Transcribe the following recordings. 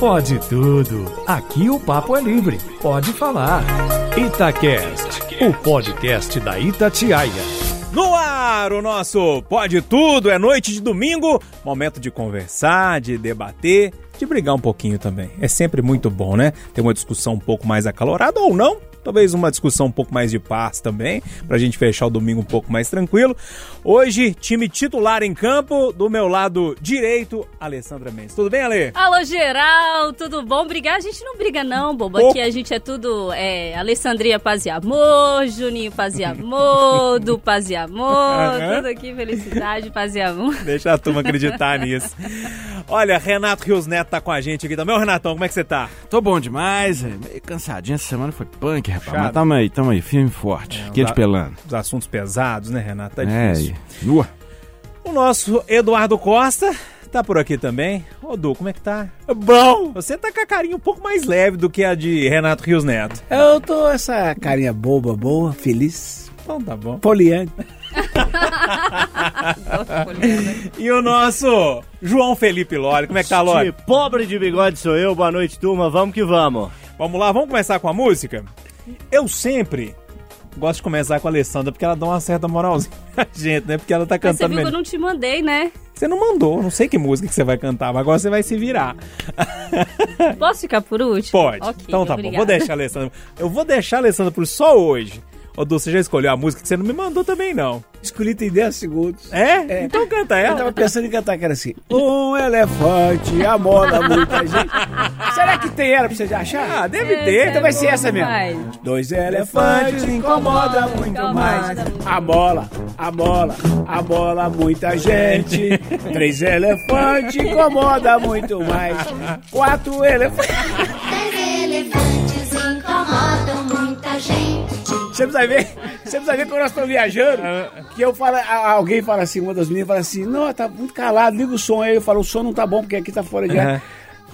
Pode tudo. Aqui o papo é livre. Pode falar. Itacast, o podcast da Itatiaia. No ar, o nosso Pode Tudo, é noite de domingo, momento de conversar, de debater, de brigar um pouquinho também. É sempre muito bom, né? Ter uma discussão um pouco mais acalorada ou não, talvez uma discussão um pouco mais de paz também, pra gente fechar o domingo um pouco mais tranquilo. Hoje, time titular em campo, do meu lado direito, Alessandra Mendes. Tudo bem, Ale? Alô, geral, tudo bom? Brigar a gente não briga não, bobo. Pouco. Aqui a gente é tudo, é, Alessandria Paz e Amor, Juninho Paz e Amor, Du Paz e Amor, Aham. tudo aqui felicidade, Paz e Amor. Deixa a turma acreditar nisso. Olha, Renato Rios Neto tá com a gente aqui também. Ô, Renatão, como é que você tá? Tô bom demais, é meio cansadinho. Essa semana foi punk, rapaz. Puxado. Mas tamo aí, tamo aí, firme e forte. É, Quente pelando. Os assuntos pesados, né, Renato? Tá é, difícil. Nua. O nosso Eduardo Costa tá por aqui também. Ô, Du, como é que tá? Bom, Você tá com a carinha um pouco mais leve do que a de Renato Rios Neto. eu tô essa carinha boba, boa, feliz, Então tá bom. poliane. E o nosso João Felipe Lore, como é que tá? De pobre de bigode sou eu, boa noite, turma, vamos que vamos. Vamos lá, vamos começar com a música? Eu sempre gosto de começar com a Alessandra, porque ela dá uma certa moralzinha pra gente, né? Porque ela tá Mas você cantando viu que eu não te mandei, né? Você não mandou, não sei que música que você vai cantar, mas agora você vai se virar. Posso ficar por último? Pode. Ok, então tá bom, obrigada. vou deixar a Alessandra. Eu vou deixar a Alessandra por só hoje. Ô, Du, você já escolheu a música que você não me mandou também, não. Escolhi tem 10 segundos. É? Então canta Eu ela. tava pensando em cantar que era assim. Um elefante amola muita gente. Será que tem ela pra você achar? Ah, deve É, ter. Então vai ser essa mesmo. Dois elefantes incomoda muito mais. A bola, a bola, a bola, muita gente. Três elefantes incomoda muito mais. Quatro elefantes. Três elefantes incomodam muita gente. Você precisa ver, você precisa ver quando nós estamos viajando, que eu falo, alguém fala assim, uma das meninas fala assim, não, tá muito calado, liga o som aí. Eu falo, o som não tá bom, porque aqui tá fora de ar.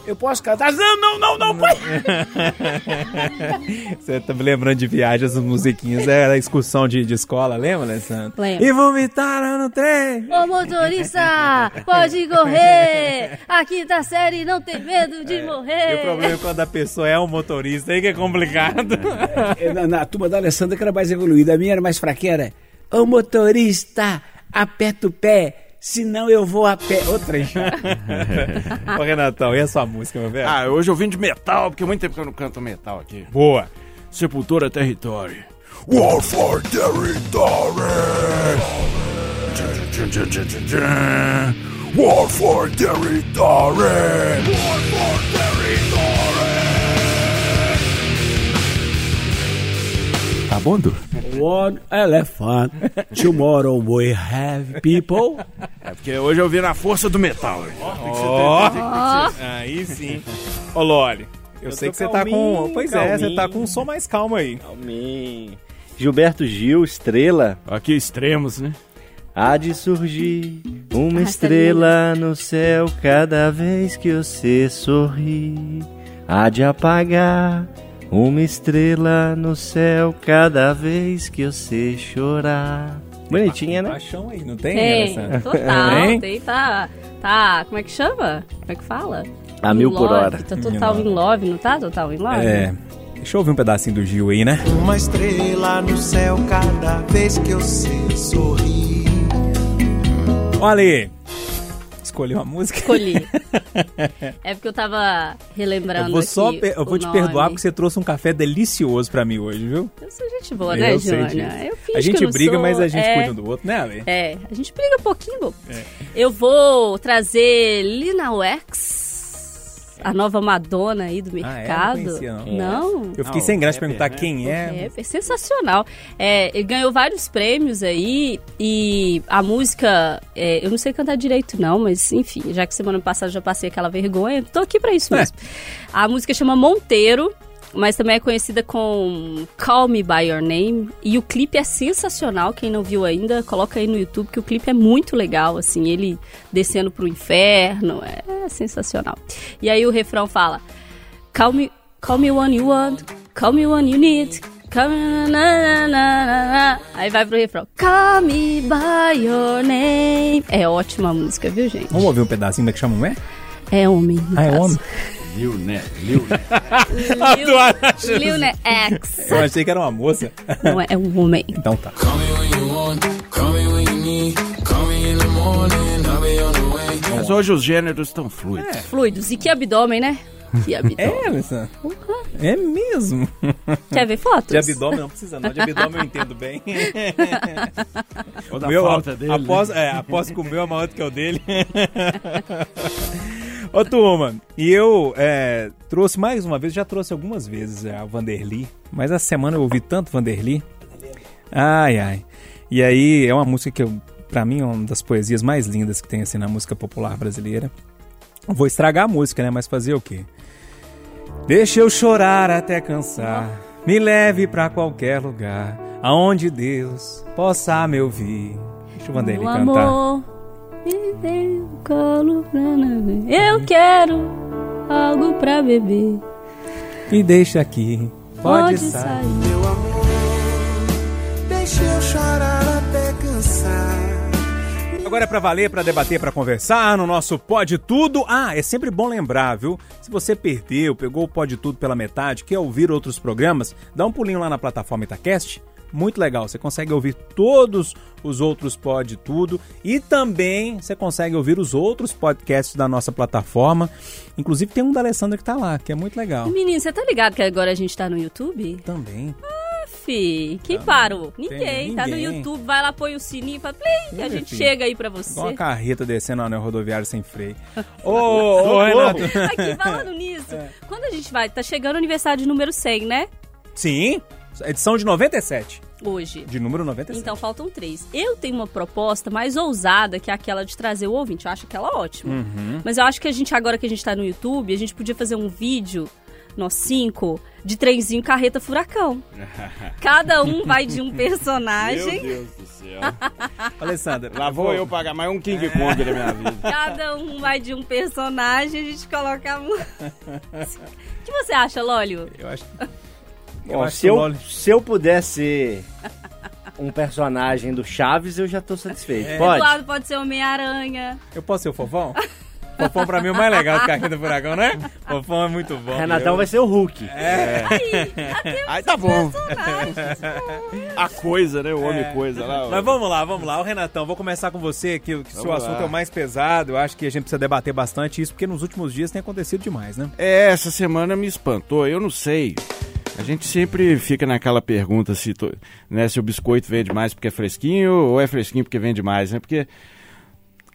Eu posso cantar? Não, não, não, não, pai. Você tá me lembrando de viagens, as musiquinhas. Era a excursão de, de escola, lembra, Alessandra? Lembro. E vomitaram no trem. Ô motorista, pode correr! Aqui tá série, não tem medo de E morrer! o problema é quando a pessoa é um motorista, aí que é complicado. É, Na, na turma da Alessandra que era mais evoluída, a minha era mais fraqueira. Ô motorista, aperta o pé, senão eu vou a pé. Outra já. Ô, Renatão, e a sua música, meu velho? Ah, hoje eu vim de metal, porque há muito tempo que eu não canto metal aqui. Boa. Sepultura Territory. War for Territory! War for Territory! War for Territory! Du? One elephant, tomorrow we have people. É porque hoje eu vim na força do metal. Ó, aí sim. Ô, Loli, eu, sei tô que você tá com... calminho, Pois é, você calminho. tá com um som mais calmo aí. Amém. Gilberto Gil, estrela, Aqui extremos, né? há de surgir uma Ah, estrela no céu cada vez que você sorri. Há de apagar uma estrela no céu cada vez que você chorar. Bonitinha, né? Paixão aí, não tem, Tem, Alessandra? total, Tem? tem, tá, tá, como é que chama? Como é que fala? A mil In por love, hora. Tá total in love, não tá total in love? É. Deixa eu ouvir um pedacinho do Gil aí, né? Uma estrela no céu cada vez que eu sei sorrir. Olha aí. Escolheu a música? Escolhi. é porque eu tava relembrando Eu vou só eu vou te nome. perdoar porque você trouxe um café delicioso pra mim hoje, viu? Eu sou gente boa, né, Jônia? A gente briga, sou. mas a gente é, cuida um do outro, né, Ale? É, a gente briga um pouquinho. É. Eu vou trazer Lina Wax, a nova Madonna aí do Ah, é? Não mercado. conhecia, não. Não? Eu fiquei Ah, sem o graça de rapper, perguntar né? quem é. É, é sensacional. É, ele ganhou vários prêmios aí e a música, é, eu não sei cantar direito não, mas enfim, já que semana passada eu já passei aquela vergonha, tô aqui pra isso É. mesmo. A música chama Monteiro, mas também é conhecida com Call Me By Your Name e o clipe é sensacional, quem não viu ainda, coloca aí no YouTube que o clipe é muito legal, assim, ele descendo pro inferno, é sensacional. E aí o refrão fala Call me, call me when you want, call me when you need. Call me na, na, na. Aí vai pro refrão. Call me by your name. É ótima a música, viu, gente? Vamos ouvir um pedacinho da que chama, não é? É homem. Ah, é caso. homem? Lil Né, Lil Né. Lil, Lil Nas X. Eu achei que era uma moça. Não, é, é um homem. Então tá. Mas hoje os gêneros estão fluidos. Fluidos. E que abdômen, né? Que abdômen. É, Alessandra? É mesmo. Quer ver fotos? De abdômen não precisa não, de abdômen eu entendo bem. Ou da Meu, falta dele. né? Após, é, após que o meu é maior do que o dele. Ô, turma, e eu é, trouxe mais uma vez, já trouxe algumas vezes a Vanderly, mas essa semana eu ouvi tanto Vanderly. Ai, ai. E aí é uma música que, eu, pra mim, é uma das poesias mais lindas que tem assim, na música popular brasileira. Vou estragar a música, né? Mas fazer o quê? Deixa eu chorar até cansar. Me leve pra qualquer lugar. Aonde Deus possa me ouvir. Deixa o Vanderly cantar. amor, me dê um colo pra beber. Eu quero algo pra beber. E deixa aqui. Pode, Pode sair. sair. Meu amor, deixa eu chorar até cansar. Agora é pra valer, pra debater, pra conversar no nosso Pode Tudo. Ah, é sempre bom lembrar, viu? Se você perdeu, pegou o Pode Tudo pela metade, quer ouvir outros programas, dá um pulinho lá na plataforma Itacast. Muito legal, você consegue ouvir todos os outros Pode Tudo e também você consegue ouvir os outros podcasts da nossa plataforma. Inclusive tem um da Alessandra que tá lá, que é muito legal. Menino, você tá ligado que agora a gente tá no YouTube? Também. Fi, quem parou? Ninguém. Tá no ninguém. YouTube, vai lá, põe o sininho e fala, plim, a gente filho. chega aí pra você. Igual uma carreta descendo no rodoviário sem freio. Ô, ô, Renato. Aqui, falando nisso, quando a gente vai, tá chegando o aniversário de número 100, né? Sim, edição de 97. Hoje. De número 97. Então faltam três. Eu tenho uma proposta mais ousada que é aquela de trazer o ouvinte. Eu acho aquela ótima. Uhum. Mas eu acho que a gente, agora que a gente tá no YouTube, a gente podia fazer um vídeo, nós cinco, de trenzinho carreta furacão. Cada um vai de um personagem. Deus do céu. Alessandra, Lá vou eu pagar mais um King Kong da minha vida. Cada um vai de um personagem, a gente coloca a música. O que você acha, Lólio? Eu acho. Bom, se, eu, se eu puder ser um personagem do Chaves, eu já tô satisfeito. É. Pode? Eduardo pode ser Homem-Aranha. Eu posso ser o Fofão? Fofão pra mim é o mais legal do Carrinho do Furacão, né? Fofão é muito bom. Renatão Eu- vai ser o Hulk. Aí tá bom. A coisa, né? O homem coisa lá. Mas vamos lá, vamos lá. O Renatão, vou começar com você, que, que o seu assunto lá. é o mais pesado. Eu acho que a gente precisa debater bastante isso, porque nos últimos dias tem acontecido demais, né? É, essa semana me espantou, eu não sei. A gente sempre fica naquela pergunta se, né, se o biscoito vende mais porque é fresquinho ou é fresquinho porque vende mais, né? Porque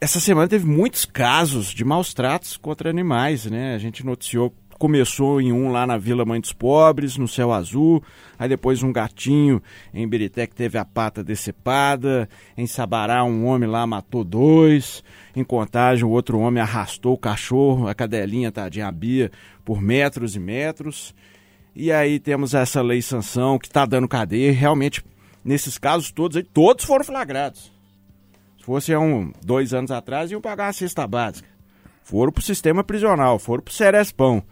essa semana teve muitos casos de maus tratos contra animais, né? A gente noticiou, começou em um lá na Vila Mãe dos Pobres, no Céu Azul, aí depois um gatinho em Birité que teve a pata decepada, em Sabará um homem lá matou dois, em Contagem o outro homem arrastou o cachorro, a cadelinha, tadinha, a Bia, por metros e metros. E aí temos essa lei sanção que está dando cadeia. Realmente, nesses casos todos, aí, todos foram flagrados. Se fosse há um, dois anos atrás, iam pagar a cesta básica. Foram pro sistema prisional, foram pro Serespão.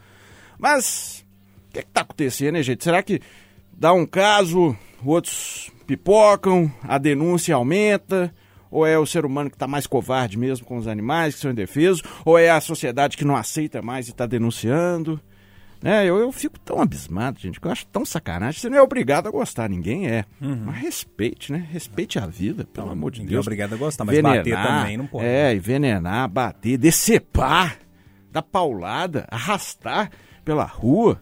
Mas, o que está acontecendo, né, gente? Será que dá um caso, outros pipocam, a denúncia aumenta? Ou é o ser humano que está mais covarde mesmo com os animais, que são indefesos? Ou é a sociedade que não aceita mais e está denunciando? Né, eu, eu fico tão abismado, gente, que eu acho tão sacanagem. Você não é obrigado a gostar, ninguém é. Mas respeite, né? Respeite a vida, pelo amor de Ninguém é Deus. obrigado a gostar, mas bater também não pode. É, envenenar, bater, decepar, dar paulada, arrastar pela rua.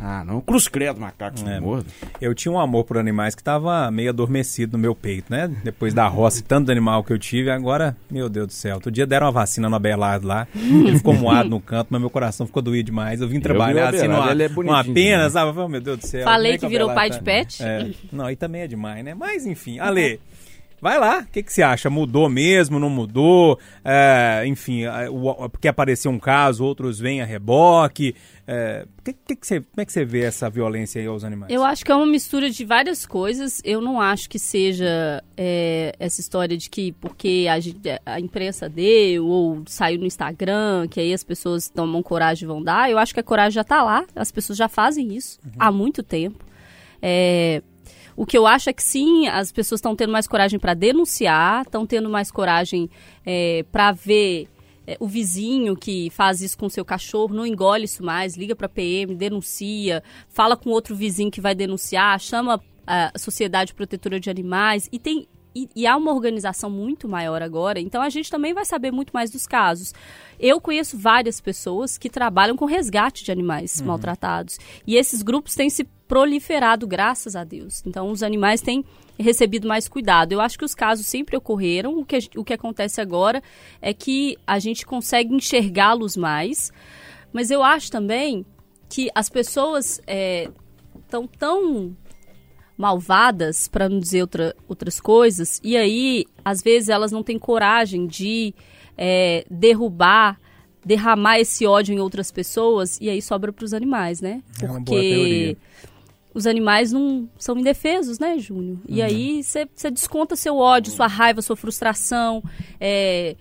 Ah, não. Cruz credo, macaco É. mordo. Eu tinha um amor por animais que tava meio adormecido no meu peito, né? Depois da roça e tanto animal que eu tive, agora, meu Deus do céu. Outro dia deram uma vacina no Abelardo lá, ele ficou moado no canto, mas meu coração ficou doído demais. Eu vim trabalhar vi o assim numa, ele é numa pena, demais. sabe? Eu meu Deus do céu. Falei é que o virou Abelardo pai de pet. É. Não, aí também é demais, né? Mas enfim, Ale, vai lá, o que, que você acha? Mudou mesmo, não mudou? É, enfim, é, o- porque apareceu um caso, outros vêm a reboque. É, que, que que você, como é que você vê essa violência aí aos animais? Eu acho que é uma mistura de várias coisas. Eu não acho que seja é, essa história de que porque a, a imprensa deu ou saiu no Instagram, que aí as pessoas tomam coragem e vão dar. Eu acho que a coragem já tá lá. As pessoas já fazem isso há muito tempo. É, o que eu acho é que sim, as pessoas estão tendo mais coragem para denunciar, estão tendo mais coragem para ver é, o vizinho que faz isso com seu cachorro não engole isso mais, liga para PM, denuncia, fala com outro vizinho que vai denunciar, chama a Sociedade Protetora de Animais e tem e, e, há uma organização muito maior agora, então a gente também vai saber muito mais dos casos. Eu conheço várias pessoas que trabalham com resgate de animais uhum. maltratados. E esses grupos têm se proliferado, graças a Deus. Então, os animais têm recebido mais cuidado. Eu acho que os casos sempre ocorreram. O que, o que acontece agora é que a gente consegue enxergá-los mais. Mas eu acho também que as pessoas estão é, tão malvadas, para não dizer outra, outras coisas, e aí, às vezes, elas não têm coragem de é, derrubar, derramar esse ódio em outras pessoas, e aí sobra para os animais, né? Porque os animais não são indefesos, né, Júnior? E uhum. aí você desconta seu ódio, sua raiva, sua frustração, é,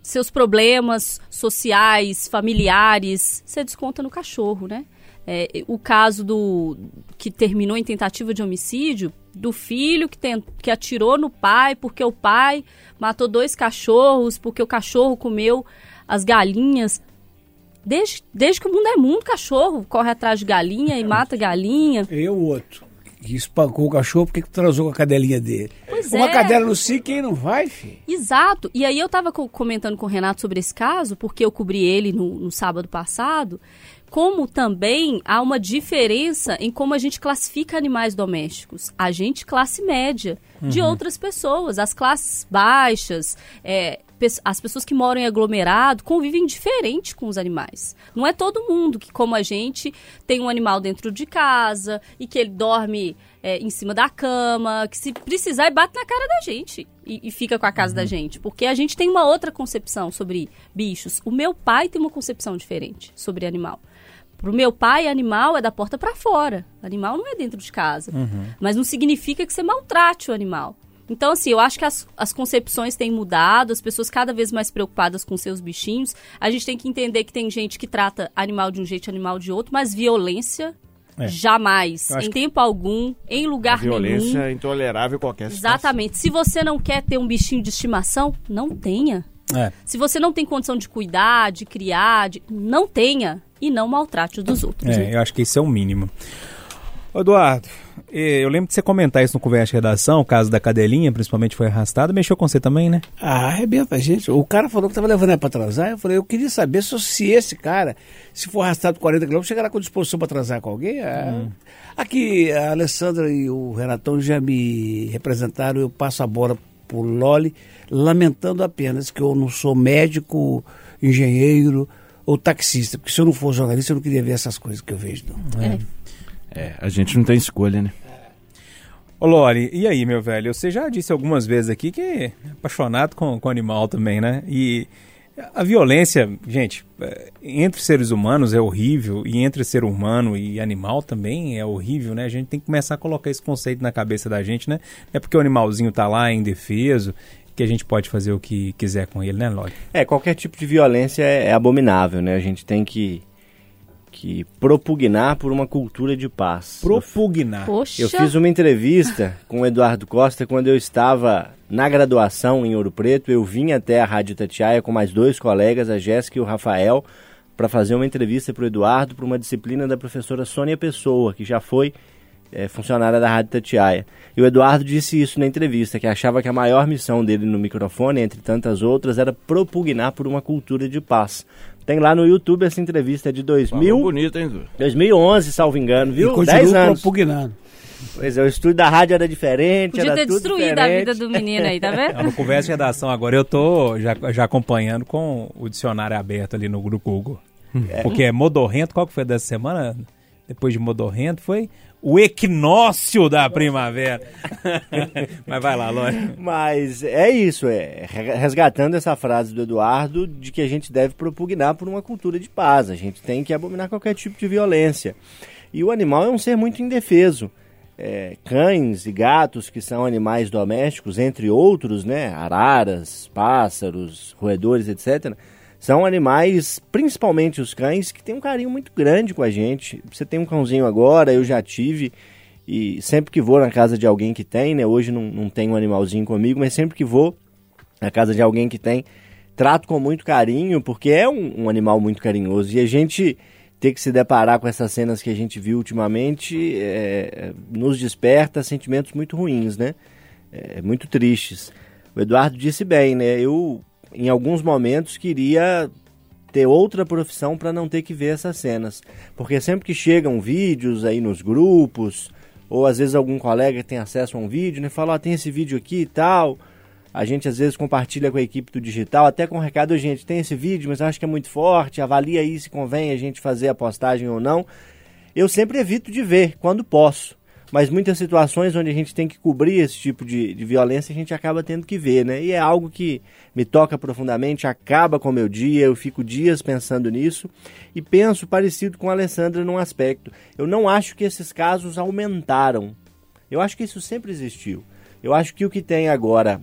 seus problemas sociais, familiares, você desconta no cachorro, né? É, o caso do que terminou em tentativa de homicídio do filho que, tem, que atirou no pai porque o pai matou dois cachorros porque o cachorro comeu as galinhas. Desde, desde que o mundo é mundo, cachorro corre atrás de galinha e mata galinha. E o outro, que espancou o cachorro porque transou com a cadelinha dele. Pois Uma é. cadela no si, quem não vai, filho? Exato. E aí eu tava comentando com o Renato sobre esse caso, porque eu cobri ele no, no sábado passado como também há uma diferença em como a gente classifica animais domésticos. A gente, classe média, uhum. de outras pessoas. As classes baixas, é, as pessoas que moram em aglomerado convivem diferente com os animais. Não é todo mundo que, como a gente, tem um animal dentro de casa e que ele dorme é, em cima da cama, que se precisar bate na cara da gente e, e fica com a casa uhum. da gente. Porque a gente tem uma outra concepção sobre bichos. O meu pai tem uma concepção diferente sobre animal. Pro meu pai, animal é da porta para fora. Animal não é dentro de casa. Uhum. Mas não significa que você maltrate o animal. Então, assim, eu acho que as, as concepções têm mudado, as pessoas cada vez mais preocupadas com seus bichinhos. A gente tem que entender que tem gente que trata animal de um jeito, animal de outro, mas violência é. Jamais, em tempo algum, em lugar nenhum. Violência é intolerável qualquer situação. Exatamente. Se você não quer ter um bichinho de estimação, não tenha. É. Se você não tem condição de cuidar, de criar, de... não tenha e não maltrate os dos outros. É, eu acho que isso é o mínimo. Eduardo, eu lembro de você comentar isso no Conversa de Redação, o caso da cadelinha, principalmente foi arrastado, mexeu com você também, né? Ah, arrebenta, gente. O cara falou que estava levando ela para atrasar, eu falei, eu queria saber se esse cara, se for arrastado 40 quilômetros, chegará com disposição para atrasar com alguém. Ah, hum. Aqui, a Alessandra e o Renatão já me representaram, eu passo a bola por Loli, lamentando apenas que eu não sou médico, engenheiro, ou taxista, porque se eu não for jornalista eu não queria ver essas coisas que eu vejo. Não. É. é a gente não tem escolha, né? Ô Lori, e aí, meu velho? Você já disse algumas vezes aqui que é apaixonado com, com animal também, né? E a violência, gente, é, entre seres humanos é horrível e entre ser humano e animal também é horrível, né? A gente tem que começar a colocar esse conceito na cabeça da gente, né? É porque o animalzinho tá lá indefeso que a gente pode fazer o que quiser com ele, né, Lodi? É, qualquer tipo de violência é, é abominável, né? A gente tem que, que propugnar por uma cultura de paz. Propugnar. Poxa. Eu fiz uma entrevista com o Eduardo Costa quando eu estava na graduação em Ouro Preto. Eu vim até a Rádio Tatiaia com mais dois colegas, a Jéssica e o Rafael, para fazer uma entrevista para o Eduardo para uma disciplina da professora Sônia Pessoa, que já foi é, funcionária da Rádio Tatiaia. E o Eduardo disse isso na entrevista, que achava que a maior missão dele no microfone, entre tantas outras, era propugnar por uma cultura de paz. Tem lá no YouTube essa entrevista de 2000... Falou bonito, hein, Du? 2011, salvo engano, viu? E 10 anos. propugnando. Pois é, o estúdio da rádio era diferente, Podia era ter tudo destruído diferente. a vida do menino aí, tá vendo? No Conversa de Redação agora eu tô já, já acompanhando com o dicionário aberto ali no grupo Google. É. Porque é modorrento, qual que foi dessa semana? Depois de modorrento foi o equinócio da primavera. Mas vai lá, Lore. Mas é isso, é resgatando essa frase do Eduardo de que a gente deve propugnar por uma cultura de paz. A gente tem que abominar qualquer tipo de violência. E o animal é um ser muito indefeso. É, cães e gatos, que são animais domésticos, entre outros, né? Araras, pássaros, roedores, etc são animais, principalmente os cães, que têm um carinho muito grande com a gente. Você tem um cãozinho agora, eu já tive, e sempre que vou na casa de alguém que tem, né? Hoje não, não tenho um animalzinho comigo, mas sempre que vou na casa de alguém que tem, trato com muito carinho, porque é um, um animal muito carinhoso. E a gente ter que se deparar com essas cenas que a gente viu ultimamente é, nos desperta sentimentos muito ruins, né? É, muito tristes. O Eduardo disse bem, né? Eu, em alguns momentos, queria ter outra profissão para não ter que ver essas cenas. Porque sempre que chegam vídeos aí nos grupos, ou às vezes algum colega tem acesso a um vídeo, né? Fala, ó, tem esse vídeo aqui e tal. A gente às vezes compartilha com a equipe do digital, até com o recado, gente, tem esse vídeo, mas acho que é muito forte, avalia aí se convém a gente fazer a postagem ou não. Eu sempre evito de ver quando posso mas muitas situações onde a gente tem que cobrir esse tipo de, de violência, a gente acaba tendo que ver, né? E é algo que me toca profundamente, acaba com o meu dia, eu fico dias pensando nisso e penso parecido com a Alessandra num aspecto. Eu não acho que esses casos aumentaram. Eu acho que isso sempre existiu. Eu acho que o que tem agora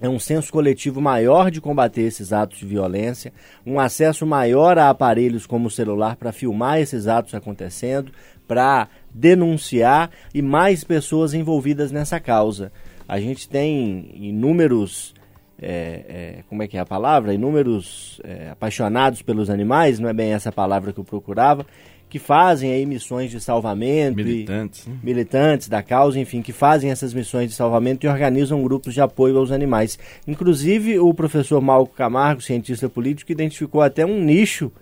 é um senso coletivo maior de combater esses atos de violência, um acesso maior a aparelhos como o celular para filmar esses atos acontecendo, para denunciar e mais pessoas envolvidas nessa causa. A gente tem inúmeros, é, é, como é que é a palavra? Inúmeros é, apaixonados pelos animais, não é bem essa palavra que eu procurava, que fazem aí missões de salvamento. Militantes. E, né? Militantes da causa, enfim, que fazem essas missões de salvamento e organizam grupos de apoio aos animais. Inclusive, o professor Malco Camargo, cientista político, identificou até um nicho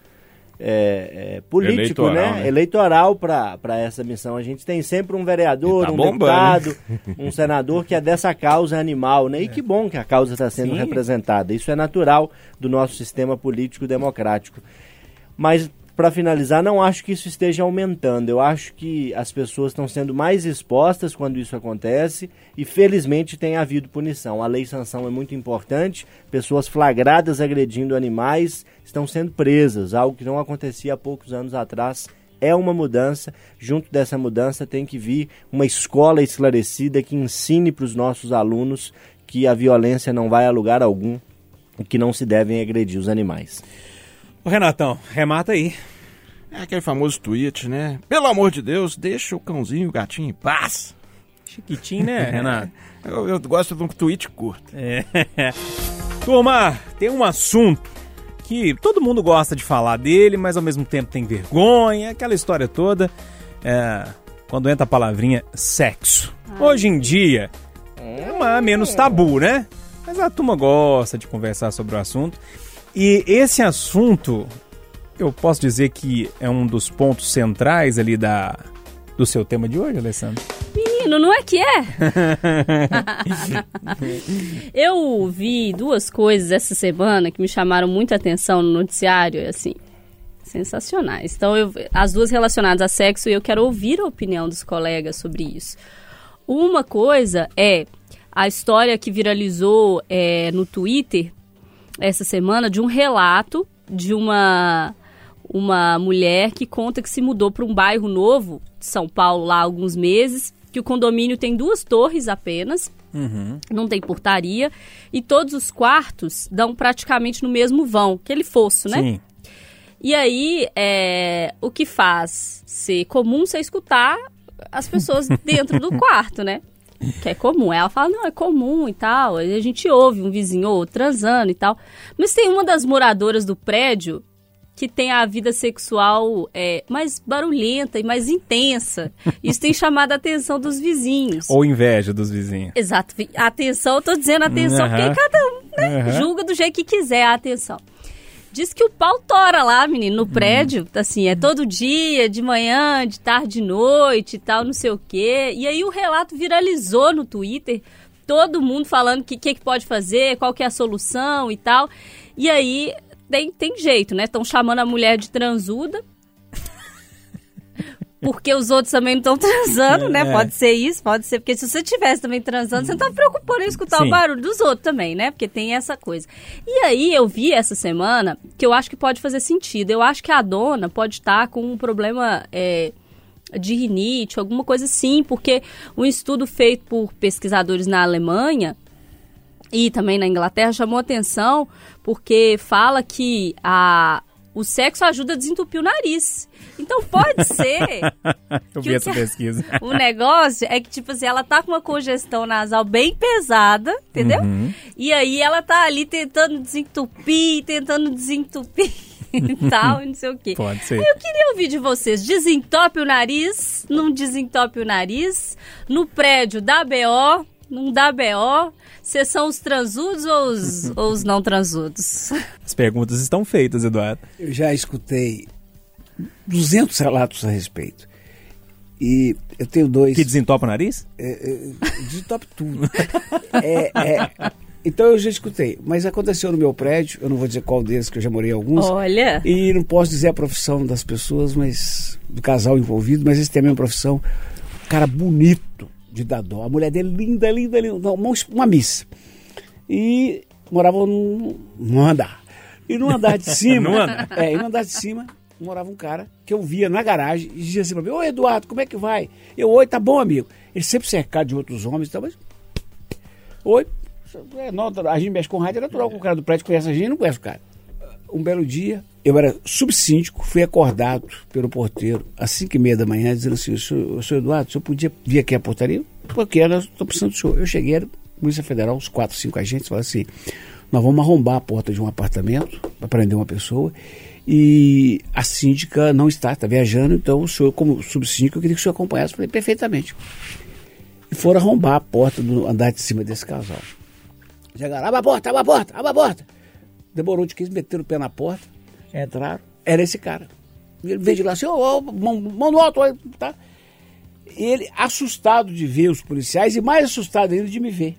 é, é, político, Eleitoral, né? né? Eleitoral para essa missão. A gente tem sempre um vereador, tá um bombando, deputado, um senador que é dessa causa animal, né? E que bom que a causa está sendo Sim. representada. Isso é natural do nosso sistema político democrático. Mas para finalizar, não acho que isso esteja aumentando. Eu acho que as pessoas estão sendo mais expostas quando isso acontece e felizmente tem havido punição. A lei sanção é muito importante. Pessoas flagradas agredindo animais estão sendo presas, algo que não acontecia há poucos anos atrás. É uma mudança. Junto dessa mudança tem que vir uma escola esclarecida que ensine para os nossos alunos que a violência não vai a lugar algum e que não se devem agredir os animais. Ô Renatão, remata aí. É aquele famoso tweet, né? Pelo amor de Deus, deixa o cãozinho e o gatinho em paz. Chiquitinho, né, Renato? eu, eu, gosto de um tweet curto. É. Turma, tem um assunto que todo mundo gosta de falar dele, mas ao mesmo tempo tem vergonha, aquela história toda. É, quando entra a palavrinha sexo. Hoje em dia é uma, menos tabu, né? Mas a turma gosta de conversar sobre o assunto. E esse assunto, eu posso dizer que é um dos pontos centrais ali da, do seu tema de hoje, Alessandro? Menino, não é que é? eu vi duas coisas essa semana que me chamaram muita atenção no noticiário, assim, sensacionais. Então, eu, as duas relacionadas a sexo e eu quero ouvir a opinião dos colegas sobre isso. Uma coisa é a história que viralizou é, no Twitter essa semana de um relato de uma uma mulher que conta que se mudou para um bairro novo de São Paulo lá há alguns meses, que o condomínio tem duas torres apenas, uhum. não tem portaria, e todos os quartos dão praticamente no mesmo vão, aquele fosso, né? Sim. E aí, é, o que faz ser comum você escutar as pessoas dentro do quarto, né? Que é comum. Ela fala, não, é comum e tal. A gente ouve um vizinho ou outro transando e tal. Mas tem uma das moradoras do prédio que tem a vida sexual é, mais barulhenta e mais intensa. Isso tem chamado a atenção dos vizinhos. Ou inveja dos vizinhos. Exato. Atenção, eu tô dizendo atenção, uhum. porque cada um né, uhum. julga do jeito que quiser a atenção. Diz que o pau tora lá, menino, no uhum. prédio. Assim, é todo dia, de manhã, de tarde, de noite e tal, não sei o quê. E aí o relato viralizou no Twitter. Todo mundo falando o que, que, que pode fazer, qual que é a solução e tal. E aí tem, tem jeito, né? Estão chamando a mulher de transuda porque os outros também não estão transando, né? É. Pode ser isso, pode ser. Porque se você estivesse também transando, você não tá preocupando em escutar Sim. o barulho dos outros também, né? Porque tem essa coisa. E aí eu vi essa semana que eu acho que pode fazer sentido. Eu acho que a dona pode estar com um problema. É, de rinite, alguma coisa assim, porque um estudo feito por pesquisadores na Alemanha e também na Inglaterra chamou atenção porque fala que a, o sexo ajuda a desentupir o nariz. Então pode ser Eu vi essa pesquisa. o negócio é que, tipo assim, ela tá com uma congestão nasal bem pesada, entendeu? Uhum. E aí ela tá ali tentando desentupir, tentando desentupir e tal, e não sei o quê. Pode ser. Eu queria ouvir de vocês, desentope o nariz, não desentope o nariz, no prédio dá BO, não dá BO, vocês são os transudos ou os, ou os não transudos? As perguntas estão feitas, Eduardo. Eu já escutei 200 relatos a respeito. E eu tenho dois. Que desentopa o nariz? Desentope tudo. É, é, então eu já escutei. Mas aconteceu no meu prédio, eu não vou dizer qual deles, que eu já morei alguns. Olha, E não posso dizer a profissão das pessoas, mas do casal envolvido, mas esse tem a mesma profissão. Um cara bonito de dar dó. A mulher dele linda, linda, linda. Uma, uma miss. E morava num, num andar. E no andar de cima. No andar? É, e no andar de cima morava um cara que eu via na garagem e dizia assim pra mim, Ô Eduardo, como é que vai? Eu, oi, tá bom, amigo. Ele sempre cercado de outros homens e tal, mas. Oi. É, não, a gente mexe com rádio, é natural que o cara do prédio conhece a gente, não conhece o cara. Um belo dia, eu era subsíndico, fui acordado pelo porteiro às 5 e meia da manhã, dizendo assim, senhor, senhor Eduardo, o senhor podia vir aqui à portaria? Porque eu estou precisando do senhor. Eu cheguei, era Polícia Federal, uns 4, 5 agentes, falaram assim, nós vamos arrombar a porta de um apartamento para prender uma pessoa e a síndica não está, está viajando, então o senhor, como subsíndico, eu queria que o senhor acompanhasse. Falei, perfeitamente. E foram arrombar a porta do andar de cima desse casal. Chegaram, abre a porta, abre a porta, abre a porta. Demorou de 15, meteram o pé na porta, entraram, era esse cara. Ele veio de lá assim, ô, ô, mão, mão no alto, tá? E ele, assustado de ver os policiais e mais assustado ainda de me ver.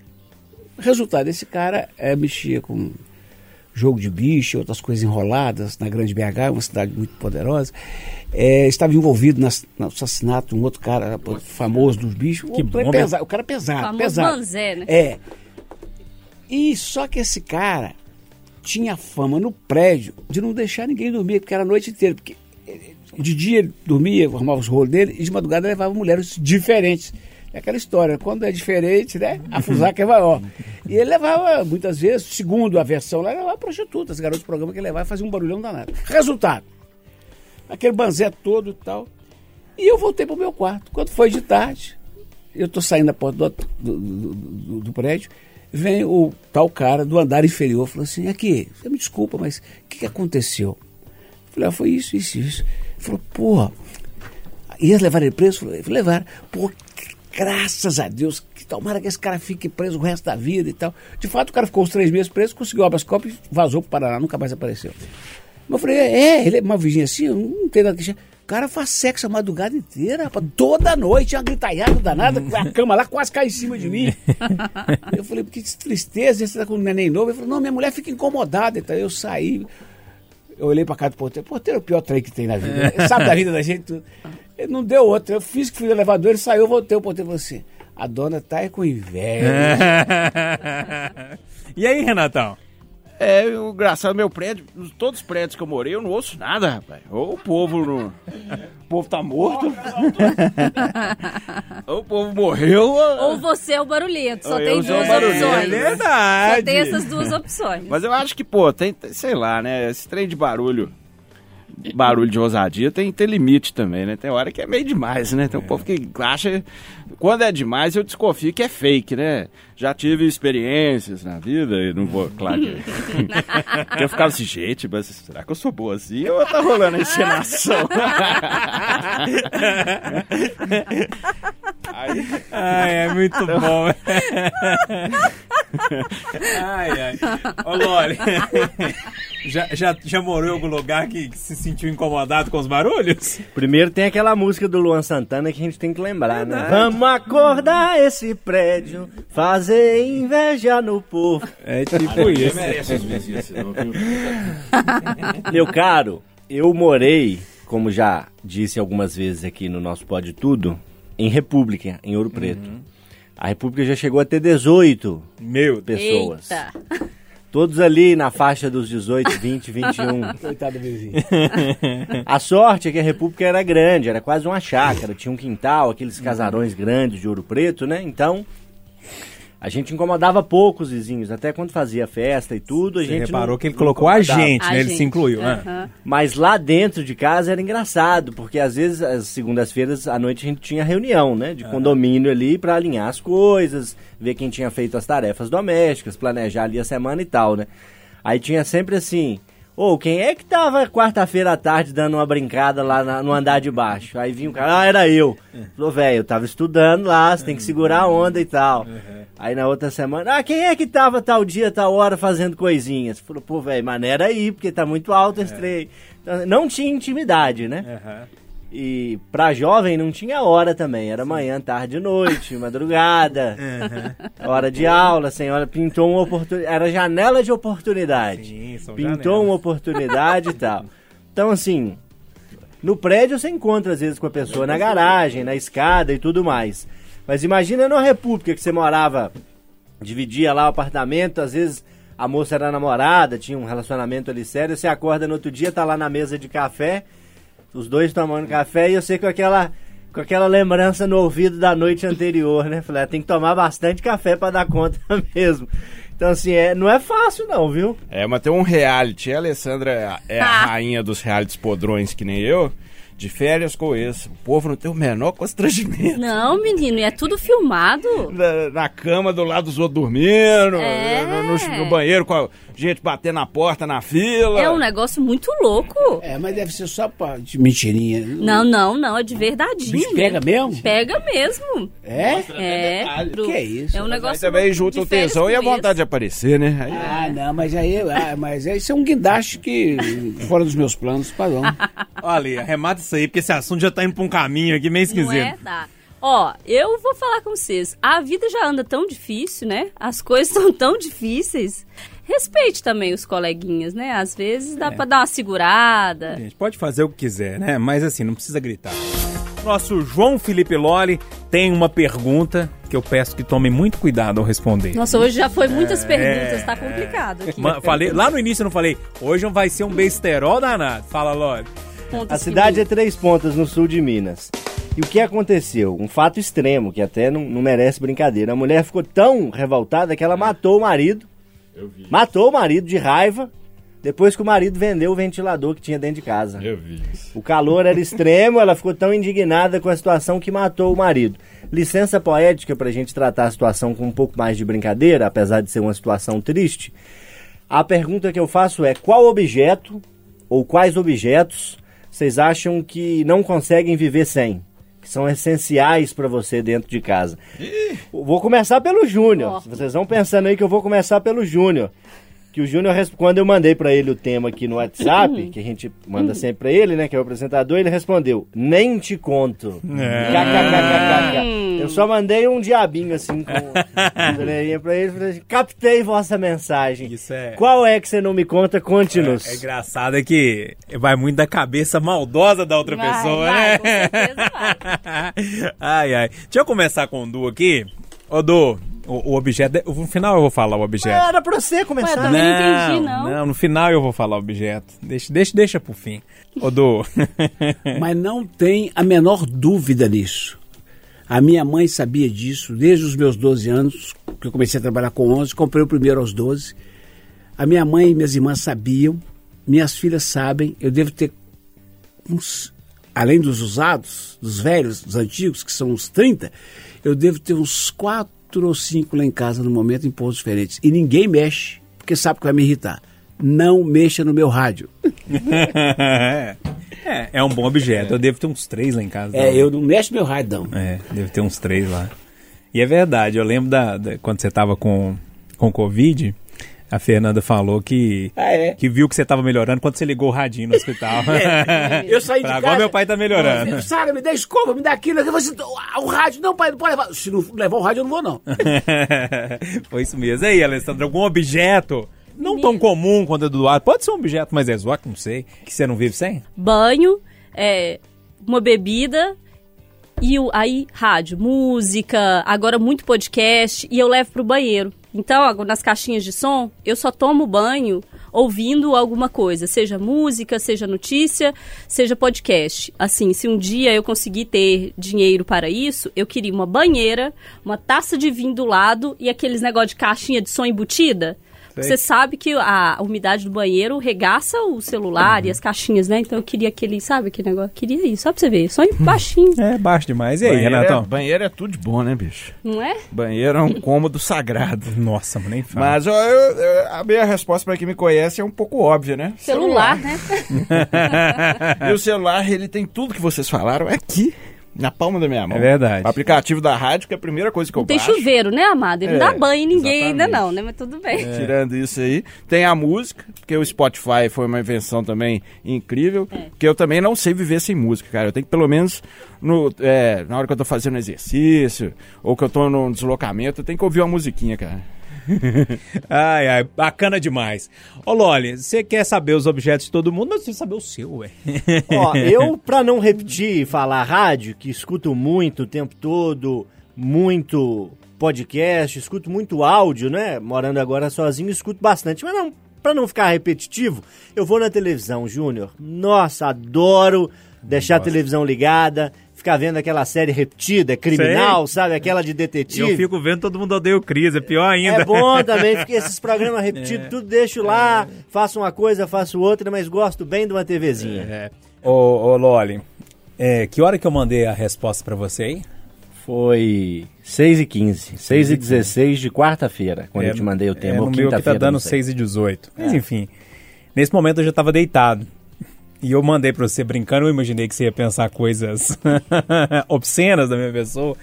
Resultado, esse cara é, mexia com jogo de bicho, outras coisas enroladas na Grande BH, uma cidade muito poderosa. É, estava envolvido nas- no assassinato de um outro cara famoso dos bichos. Que o, cara bom, pesado, o cara é pesado, famoso pesado. Manzé, né? É. E só que esse cara tinha fama no prédio de não deixar ninguém dormir, porque era a noite inteira. Porque eh, de dia ele dormia, arrumava os rolos dele, e de madrugada levava mulheres diferentes. É aquela história, quando é diferente, né? A fusaca é maior. E ele levava, muitas vezes, segundo a versão lá, levava prostitutas, garotos de programa que ele levava e fazia um barulhão danado. Resultado, aquele banzé todo e tal. E eu voltei pro meu quarto. Quando foi de tarde, eu tô saindo da porta do, do, do- do- do prédio, vem o tal cara do andar inferior, falou assim, aqui, você me desculpa, mas o que, que aconteceu? Eu falei, ah, foi isso, isso, isso. Ele falou, porra, ia levar ele preso? Eu falei, levar. Pô, graças a Deus, que tomara que esse cara fique preso o resto da vida e tal. De fato, o cara ficou uns três meses preso, conseguiu corpus e vazou pro Paraná, nunca mais apareceu. Mas eu falei, é, ele é uma vizinha assim, não tem nada que. O cara faz sexo a madrugada inteira, rapaz, toda noite, uma gritalhada danada, a cama lá quase cai em cima de mim. eu falei, que tristeza, você tá com um neném novo. Ele falou, não, minha mulher fica incomodada. Então eu saí, eu olhei pra casa do porteiro, porteiro é o pior trem que tem na vida. Ele sabe da vida da gente. Ele não deu outra. Eu fiz que fui no elevador, ele saiu, eu voltei, o porteiro falou assim, a dona tá aí com inveja. e aí, Renatão? É, o engraçado, meu prédio, todos os prédios que eu morei, eu não ouço nada, rapaz. Ou o povo não. O povo tá morto. ou o povo morreu. ou- Ou você é o barulhento, só Eu tem duas barulhento. opções. É verdade. Só tem essas duas opções. Mas eu acho que, pô, tem, sei lá, né? Esse trem de barulho. Barulho de ousadia tem, tem limite também, né? Tem hora que é meio demais, né? Tem um povo que acha. Quando é demais, eu desconfio que é fake, né? Já tive experiências na vida, e não vou, claro que. que eu ficava assim, gente, mas será que eu sou boa assim? Ou tá rolando a encenação? Ai, é muito bom. ai, ai. Ô, Loli, já, já, já morou em algum lugar que, que se sentiu incomodado com os barulhos? Primeiro tem aquela música do Luan Santana que a gente tem que lembrar, né? Vamos acordar esse prédio, fazer inveja no povo. É tipo isso. merece? Meu caro, eu morei, como já disse algumas vezes aqui no nosso Pode Tudo, em República, em Ouro Preto. A República já chegou a ter 18 Meu Deus. pessoas. Eita. Todos ali na faixa dos 18, 20, 21. Coitado do vizinho. A sorte é que a República era grande, era quase uma chácara, tinha um quintal, aqueles casarões grandes de Ouro Preto, né? Então, A gente incomodava pouco os vizinhos, até quando fazia festa e tudo, a Você gente reparou não- que ele colocou a gente, A né? Ele se gente. incluiu, né? Aham. Mas lá dentro de casa era engraçado, porque às vezes, às segundas-feiras à noite, a gente tinha reunião, né? De condomínio ali pra alinhar as coisas, ver quem tinha feito as tarefas domésticas, planejar ali a semana e tal, né? Aí tinha sempre assim. Ô, quem é que tava quarta-feira à tarde dando uma brincada lá na- no andar de baixo? Aí vinha um cara, ah, era eu. Falou, velho, eu tava estudando lá, você tem que segurar a onda e tal. Aí na outra semana, ah, quem é que tava tal dia, tal hora fazendo coisinhas? Falou, pô, velho, mas não era aí, porque tá muito alto esse trem. Então, não tinha intimidade, né? Aham. E pra jovem não tinha hora também. Era manhã, tarde, noite, madrugada, hora de aula, sem hora. Pintou uma oportunidade. Era janela de oportunidade. Sim, Pintou janelas. uma oportunidade e tal. Então, assim, no prédio você encontra às vezes com a pessoa na garagem, na escada e tudo mais. Mas imagina numa república que você morava, dividia lá o apartamento, às vezes a moça era namorada, tinha um relacionamento ali sério, você acorda no outro dia, tá lá na mesa de café, os dois tomando café e eu sei com aquela com aquela lembrança no ouvido da noite anterior, né? Falei, ah, tem que tomar bastante café pra dar conta mesmo. Então assim, é, não é fácil não, viu? É, mas tem um reality. A Alessandra é a rainha dos realities podrões, que nem eu. De férias com esse. O povo não tem o menor constrangimento. Não, menino, e é tudo filmado. Na, na cama do lado dos outros dormindo, É. no, no- no banheiro com a gente batendo na porta na fila. É um negócio muito louco. É, mas deve ser só pra, de mentirinha. Não, não, não, é de. Bicho pega mesmo? Pega mesmo. É? É. Que é isso? É um Aí negócio também louco, junta de o tesão e a vontade de aparecer, né? Aí- Ah, não, mas aí, ah, mas aí isso é um guindaste que fora dos meus planos, padrão. Olha, arremata isso aí, porque esse assunto já tá indo pra um caminho aqui meio Não esquisito. é? Tá. Ó, eu vou falar com vocês. A vida já anda tão difícil, né? As coisas são tão difíceis. Respeite também os coleguinhas, né? Às vezes É. dá pra dar uma segurada. Gente, pode fazer o que quiser, né? Mas assim, não precisa gritar. Nosso João Felipe Loli tem uma pergunta que eu peço que tomem muito cuidado ao responder. Nossa, hoje já foi muitas perguntas, tá complicado aqui. É. Ma- falei, lá no início eu não falei, hoje não vai ser um besterol danado. Fala, Loli. A cidade é. Três Pontas, no sul de Minas. E o que aconteceu? Um fato extremo, que até não, não merece brincadeira. A mulher ficou tão revoltada que ela matou o marido. Matou o marido de raiva, depois que o marido vendeu o ventilador que tinha dentro de casa. Eu vi isso. O calor era extremo, ela ficou tão indignada com a situação que matou o marido. Licença poética pra gente tratar a situação com um pouco mais de brincadeira, apesar de ser uma situação triste. A pergunta que eu faço é: qual objeto ou quais objetos vocês acham que não conseguem viver sem? Que são essenciais pra você dentro de casa? Vou começar pelo Júnior. Ó. Vocês vão pensando aí que eu vou começar pelo Júnior. Que o Júnior, quando eu mandei pra ele o tema aqui no WhatsApp, que a gente manda sempre pra ele, né, que é o apresentador, ele respondeu: Nem te conto. KKKKK. Eu só mandei um diabinho assim com uma orelhinha pra ele, falei assim, captei vossa mensagem. Isso é- Qual é que você não me conta? Conte-nos. É engraçado é que vai muito da cabeça maldosa da outra Vai, pessoa, vai, né? com certeza vai. ai, ai. Deixa eu começar com o Du aqui. Ô, Du, o, o objeto. No final eu vou falar o objeto. Era pra você começar. Ué, também não entendi, não. Não, no final eu vou falar o objeto. Deixa, deixa, deixa pro fim. Ô, Du. Mas não tem a menor dúvida nisso. A minha mãe sabia disso desde os meus 12 anos, que eu comecei a trabalhar com 11, comprei o primeiro aos 12. A minha mãe e minhas irmãs sabiam, minhas filhas sabem, eu devo ter uns, além dos usados, dos velhos, dos antigos, que são uns 30, eu devo ter uns 4 ou 5 lá em casa no momento em pontos diferentes. E ninguém mexe, porque sabe que vai me irritar. Não mexa no meu rádio. é, é um bom objeto. Eu devo ter uns três lá em casa. É, eu não mexo meu rádio, não. É, deve ter uns três lá. E é verdade, eu lembro da, da- quando você tava com, com Covid, a Fernanda falou que, Ah, é? que viu que você tava melhorando quando você ligou o radinho no hospital. Eu saí de Pra casa. Agora meu pai tá melhorando. Sara, me dá escova, me dá aquilo. Assim, "Ah, o rádio, não, pai, não pode levar. Se não levar o rádio, eu não vou, não. Foi isso mesmo. E aí, Alessandra, algum objeto não tão comum quando é do lado? Pode ser um objeto mais exótico, não sei, que você não vive sem? Banho, é, uma bebida, E o, aí, rádio, música, agora muito podcast, e eu levo pro banheiro. Então, nas caixinhas de som, eu só tomo banho ouvindo alguma coisa, seja música, seja notícia, seja podcast. Assim, se um dia eu conseguir ter dinheiro para isso, eu queria uma banheira, uma taça de vinho do lado e aqueles negócio de caixinha de som embutida. Você sabe que a umidade do banheiro regaça o celular e as caixinhas, né? Então eu queria aquele, sabe, aquele negócio. Queria isso, só pra você ver. Só em baixinho, É baixo demais. E aí, banheiro, Renatão? é, banheiro é tudo de bom, né, bicho? não é? Banheiro é um cômodo sagrado. Nossa, nem fala. Mas ó, eu- eu- a minha resposta pra quem me conhece é um pouco óbvia, né? Celular, né? E o celular, ele tem tudo que vocês falaram aqui, na palma da minha mão. É verdade. O aplicativo da rádio, que é a primeira coisa que eu Não tem baixo. chuveiro, né, amado? Ele não É, dá banho em ninguém ainda exatamente. não, né? Mas tudo bem. Tirando isso aí. Tem a música, porque o Spotify foi uma invenção também incrível. É. Que eu também não sei viver sem música, cara. Eu tenho que, pelo menos, no, é, na hora que eu tô fazendo exercício, ou que eu tô num deslocamento, eu tenho que ouvir uma musiquinha, cara. Ai, ai, bacana demais. Ô, Loli, você quer saber os objetos de todo mundo, mas você saber o seu, ué. Ó, eu, pra não repetir e falar rádio, que escuto muito o tempo todo, muito podcast, escuto muito áudio, né? Morando agora sozinho, escuto bastante. Mas não, pra não ficar repetitivo, eu vou na televisão, Júnior. Nossa, adoro deixar a televisão ligada, ficar vendo aquela série repetida, criminal, sabe? Aquela de detetive. eu fico vendo todo mundo odeia o Cris, é pior ainda. É bom também, porque esses programas repetidos, tudo deixo lá, faço uma coisa, faço outra, mas gosto bem de uma TVzinha. É. Ô, ô Loli, é, que hora que eu mandei a resposta pra você aí? Foi 6 e 15 6 e 16 de quarta-feira, quando É, eu te mandei o tema. É, no meu que tá dando não sei. 6 e 18. Mas enfim, nesse momento eu já tava deitado. E eu mandei pra você brincando, eu imaginei que você ia pensar coisas obscenas da minha pessoa.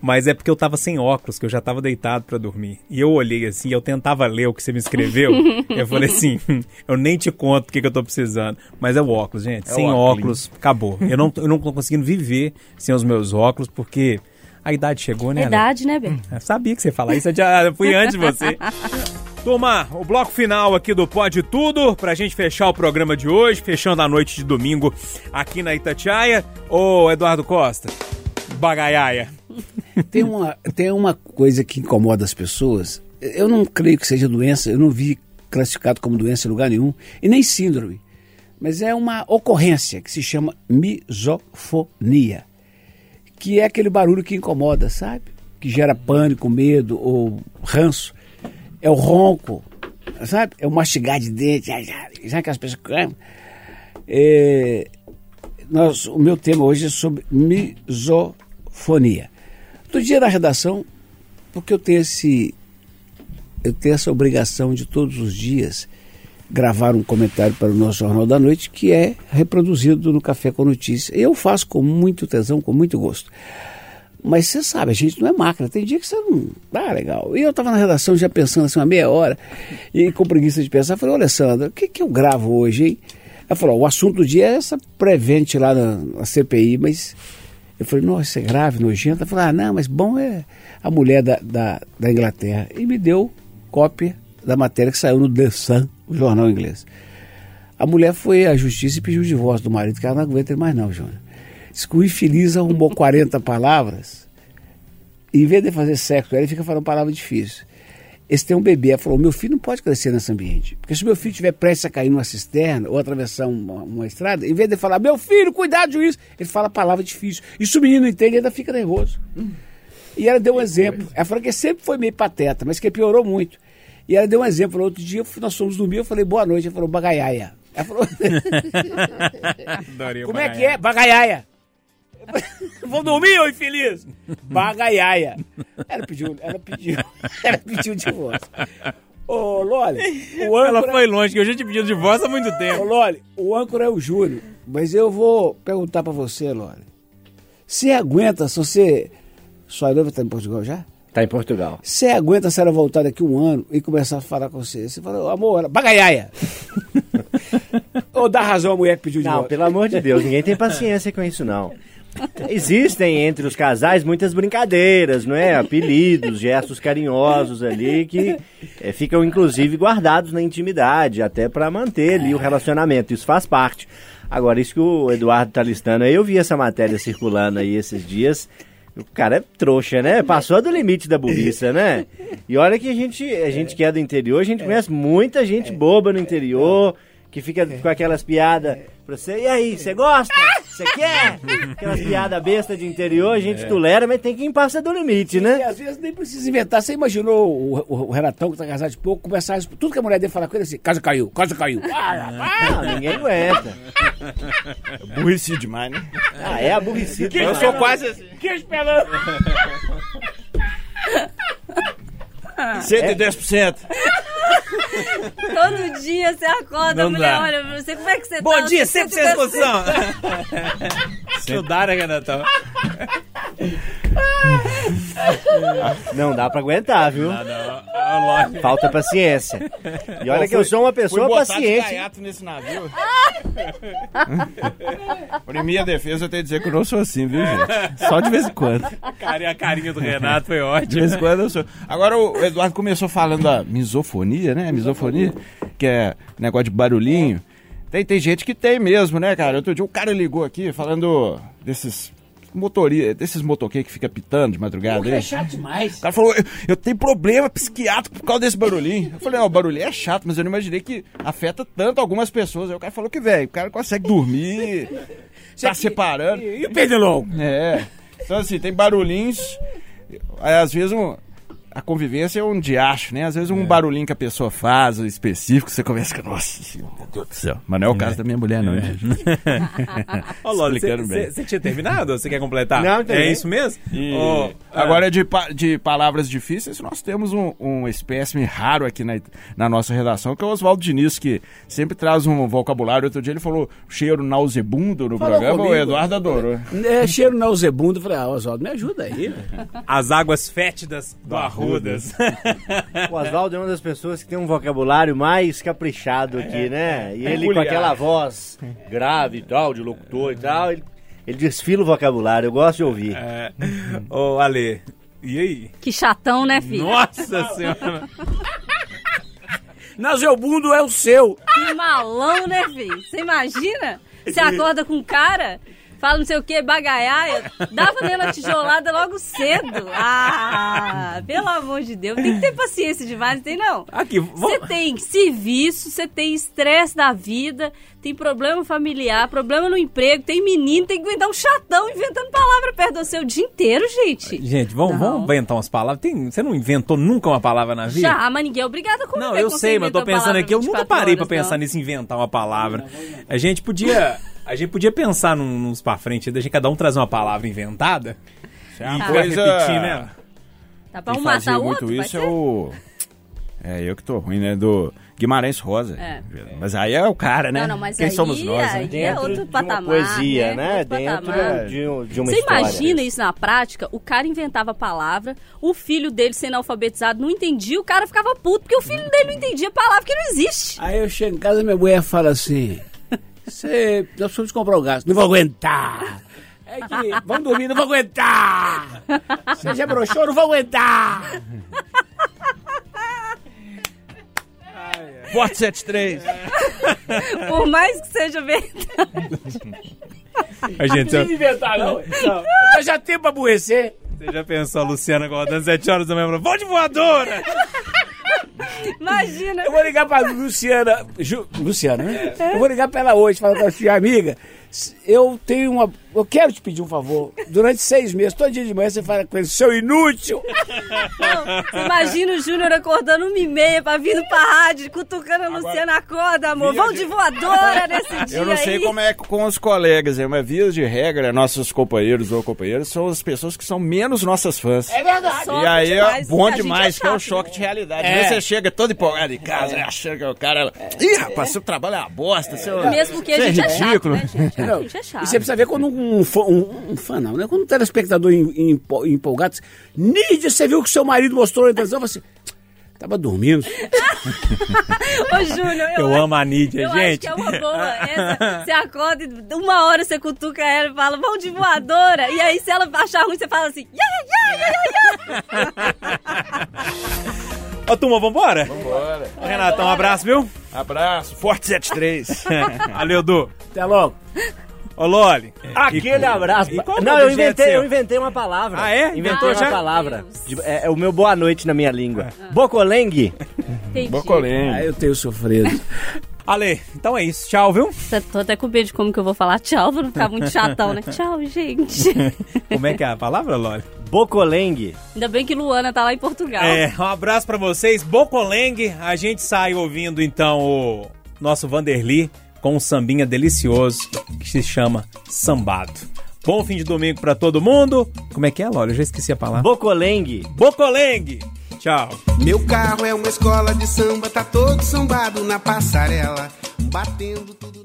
Mas é porque eu tava sem óculos, que eu já tava deitado pra dormir. E eu olhei assim, eu tentava ler o que você me escreveu. eu falei assim, eu nem te conto o que, que eu tô precisando. Mas é o óculos, gente. sem o óculos, acabou. Eu não, eu não tô conseguindo viver sem os meus óculos, porque a idade chegou, né? Ale? Verdade, né, Bê? Eu sabia que você ia falar isso, eu já eu fui antes de você. Turma, o bloco final aqui do Pode Tudo, pra gente fechar o programa de hoje, fechando a noite de domingo aqui na Itatiaia. Ô, Eduardo Costa, bagaiaia. Tem uma, tem uma coisa que incomoda as pessoas. Eu não creio que seja doença, eu não vi classificado como doença em lugar nenhum, e nem síndrome. Mas é uma ocorrência que se chama misofonia, que é aquele barulho que incomoda, sabe? Que gera pânico, medo ou ranço. É o ronco, sabe? É o mastigar de dente, já que as pessoas. É, nós, o meu tema hoje é sobre misofonia. Do dia da redação, porque eu tenho esse eu tenho essa obrigação de todos os dias gravar um comentário para o nosso Jornal da Noite que é reproduzido no Café com Notícia. Eu faço com muito tesão, com muito gosto. Mas você sabe, a gente não é máquina. Tem dia que você não. Ah, legal. E eu estava na redação já pensando assim, uma meia hora, e com preguiça de pensar, falei, olha, Sandra, o que, que eu gravo hoje, hein? Ela falou, o assunto do dia é essa prevente lá na, na CPI, mas eu falei, nossa, isso é grave, nojento. Ela falou, ah, não, mas bom é a mulher da, da, da Inglaterra. E me deu cópia da matéria que saiu no The Sun, o jornal inglês. A mulher foi à justiça e pediu o divórcio do marido, que ela não aguenta mais não, Júnior. Diz que o infeliz arrumou 40 palavras, e em vez de fazer sexo, ele fica falando palavra difícil. Esse tem um bebê, ela falou, meu filho não pode crescer nesse ambiente. Porque se meu filho estiver prestes a cair numa cisterna ou atravessar uma, uma estrada, em vez de falar, meu filho, cuidado juiz, ele fala palavra difícil. Isso o menino entende, ainda fica nervoso. E ela deu um exemplo. Ela falou que sempre foi meio pateta, mas que piorou muito. E ela deu um exemplo. Outro dia, nós fomos dormir, eu falei, boa noite. Ela falou, bagaiaia. Ela falou, como é que é? Bagaiaia. Vou dormir, ô infeliz? Bagaiaia. Ela pediu, ela pediu, ela pediu divórcio. Ô, Loli, o Ela âncora... foi longe, que eu já te pedi divórcio há muito Ô, tempo. Loli, o âncora é o Júlio, mas eu vou perguntar pra você, Loli. Você aguenta, se você... Sua noiva tá em Portugal já? Tá em Portugal. Você aguenta se ela voltar daqui um ano e começar a falar com você? Você fala, amor, ela, bagaiaia. Ou dá razão à mulher que pediu de Não, volta? pelo amor de Deus, ninguém tem paciência com isso, não. Existem entre os casais muitas brincadeiras, não é? Apelidos, gestos carinhosos ali que eh, ficam inclusive guardados na intimidade, até para manter ali o relacionamento. Isso faz parte. Agora, isso que o Eduardo tá listando aí, eu vi essa matéria circulando aí esses dias. O cara é trouxa, né? Passou do limite da burrice, né? E olha que a gente, a gente que é do interior, a gente conhece muita gente boba no interior, que fica com aquelas piadas pra você. E aí, você gosta? Você quer? Aquelas piadas bestas de interior, a gente tolera, mas tem quem passa do limite, E né? às vezes nem precisa inventar. Você imaginou o, o, o Renatão, que tá casado de pouco, começar a... Tudo que a mulher dele falar com ele assim, casa caiu, casa caiu. Ah, Não, ninguém aguenta. Burrice demais, né? Ah, é aborrecido. Eu sou quase assim. queijo pelando. 110%. Todo dia você acorda, Não a mulher dá. olha pra você, como é que você tá? Bom dia, Você 100% de disposição. Estudar, né, Renatão? Não dá pra aguentar, viu? Ah, não. Falta paciência. E olha que eu sou uma pessoa Fui botar de paciente. gaiato nesse navio. Por minha defesa, eu tenho que dizer que eu não sou assim, viu, gente? Só de vez em quando. A carinha, a carinha do Renato foi De ótima. vez em quando eu sou. Agora o Eduardo começou falando da misofonia, né? Misofonia, que é negócio de barulhinho. Tem, tem gente que tem mesmo, né, cara? Outro dia o cara ligou aqui falando desses motoria, desses motoqueiros que fica pitando de madrugada. É aí. chato demais. O cara falou, eu, eu tenho problema psiquiátrico por causa desse barulhinho. Eu falei, não, o barulhinho é chato, mas eu não imaginei que afeta tanto algumas pessoas. Aí o cara falou que, velho, o cara consegue dormir, tá separando. E, o pernilongo? É. Então, assim, tem barulhinhos. aí, Às vezes um- a convivência é um diacho, né? Às vezes um barulhinho que a pessoa faz específico, você começa com, nossa, meu Deus do céu. Mas não é o caso da minha mulher, não, bem. você tinha terminado? Você quer completar? Não, É isso mesmo? E Ô, agora, de, pa- de palavras difíceis, nós temos um, um espécime raro aqui na, na nossa redação, que é o Oswaldo Diniz, que sempre traz um vocabulário. Outro dia ele falou cheiro nausebundo no Falou programa, o comigo. Eduardo adorou. É, cheiro nausebundo. Eu falei, ah, Oswaldo, me ajuda aí. As águas fétidas do O Oswaldo é uma das pessoas que tem um vocabulário mais caprichado aqui, né? E ele com aquela voz grave e tal, de locutor e tal, ele, ele desfila o vocabulário, eu gosto de ouvir. É. Ô, Ale, e aí? Que chatão, né, filho? Nossa senhora. Nausebundo é o seu. Que malão, né, filho? Você imagina? Você acorda com um cara, fala não sei o que, bagaiaia, dava nele a tijolada logo cedo. Ah, pelo amor de Deus, tem que ter paciência demais, não tem não? Aqui, Você vamos... tem serviço, você tem estresse da vida, tem problema familiar, problema no emprego, tem menino, tem que aguentar um chatão inventando palavra perto do seu o dia inteiro, gente. Gente, vamos, vamos inventar umas palavras. Tem- você não inventou nunca uma palavra na vida? Já, mas ninguém é obrigado a conviver Não, eu com sei, mas eu tô pensando aqui, eu nunca 24 parei pra horas, pensar não. nisso, inventar uma palavra. A gente podia, a gente podia pensar num- nos pra frente, deixa cada um trazer uma palavra inventada. É uma E coisa... repetindo, né? Dá pra um matar o outro? vai isso é o... É, eu que tô ruim, né? Do Guimarães Rosa. É. Mas aí é o cara, né? Não, não, mas Quem aí, somos nós, né? é outro de uma patamar, poesia, né? né? Outro Dentro patamar. de, um- de uma Você história. imagina isso na prática? O cara inventava a palavra, o filho dele sendo alfabetizado não entendia, o cara ficava puto porque o filho dele não entendia a palavra que não existe. Aí eu chego em casa minha mulher fala assim: Você. Nós precisamos comprar o gás. Não vou aguentar. É que. Vamos dormir, não vou aguentar. Você já broxou, não vou aguentar. Forte 73. Por mais que seja verdade. A gente, Não você, inventar, não. não. Eu já tenho pra aborrecer. você já pensou a Luciana acordando 7 horas da manhã vou de voadora! Imagina. Eu vou ligar pra Luciana. Ju- Luciana, né? Eu vou ligar pra ela hoje, falar pra ela, amiga. Eu tenho uma. Eu quero te pedir um favor. Durante seis meses, todo dia de manhã, você fala com ele, seu inútil. Você imagina o Júnior acordando uma e meia pra vir pra rádio, cutucando a Luciana, acorda, amor. Vamos de- de voadora nesse dia Eu não sei aí. como é com os colegas, é, mas via de regra, nossos companheiros ou companheiras são as pessoas que são menos nossas fãs. É verdade. E aí é demais, bom a gente demais, é que é o chato, choque né? de realidade. É. Aí Você chega todo empolgado em casa, achando que o cara. Ih, rapaz, seu trabalho é uma bosta. Seu... Mesmo que a Você gente é, é chato, ridículo. né, gente? A Não, gente é chato. E você precisa ver quando um fã, um, um fã não, né? Quando um telespectador em- empo- empolgado, Nídia, você viu que seu marido mostrou na televisão? Eu falei assim, tava dormindo. Ô, Júnior, eu, Eu amo a Nídia, eu gente. acho que é uma boa. Essa, você acorda e uma hora você cutuca ela e fala, vamos de voadora. E aí, se ela achar ruim, você fala assim, ia, ia, ia, ia, ia. Ô, turma, vambora? Bora. Ô, Renatão, um abraço, viu? Abraço. Forte 73. Valeu, Du. Até logo. Ô, Loli. Aquele abraço. e Não, eu inventei, eu inventei uma palavra. Ah, é? Inventei Inventou uma já? palavra. De- É, é o meu boa noite na minha língua. Bocolengue. Entendi. Bocolinho. Ah, eu tenho sofrido. Ale, então é isso. Tchau, viu? Tô- Tô até com medo de como que eu vou falar tchau, pra não ficar muito chatão, né? Tchau, gente. Como é que é a palavra, Loli? Bocolengue. Ainda bem que Luana tá lá em Portugal. É, um abraço pra vocês. Bocolengue. A gente sai ouvindo então o nosso Vanderly com um sambinha delicioso que se chama Sambado. Bom fim de domingo pra todo mundo. Como é que é, Loli? Eu já esqueci a palavra. Bocolengue. Bocolengue. Tchau. Meu carro é uma escola de samba, tá todo sambado na passarela, batendo tudo.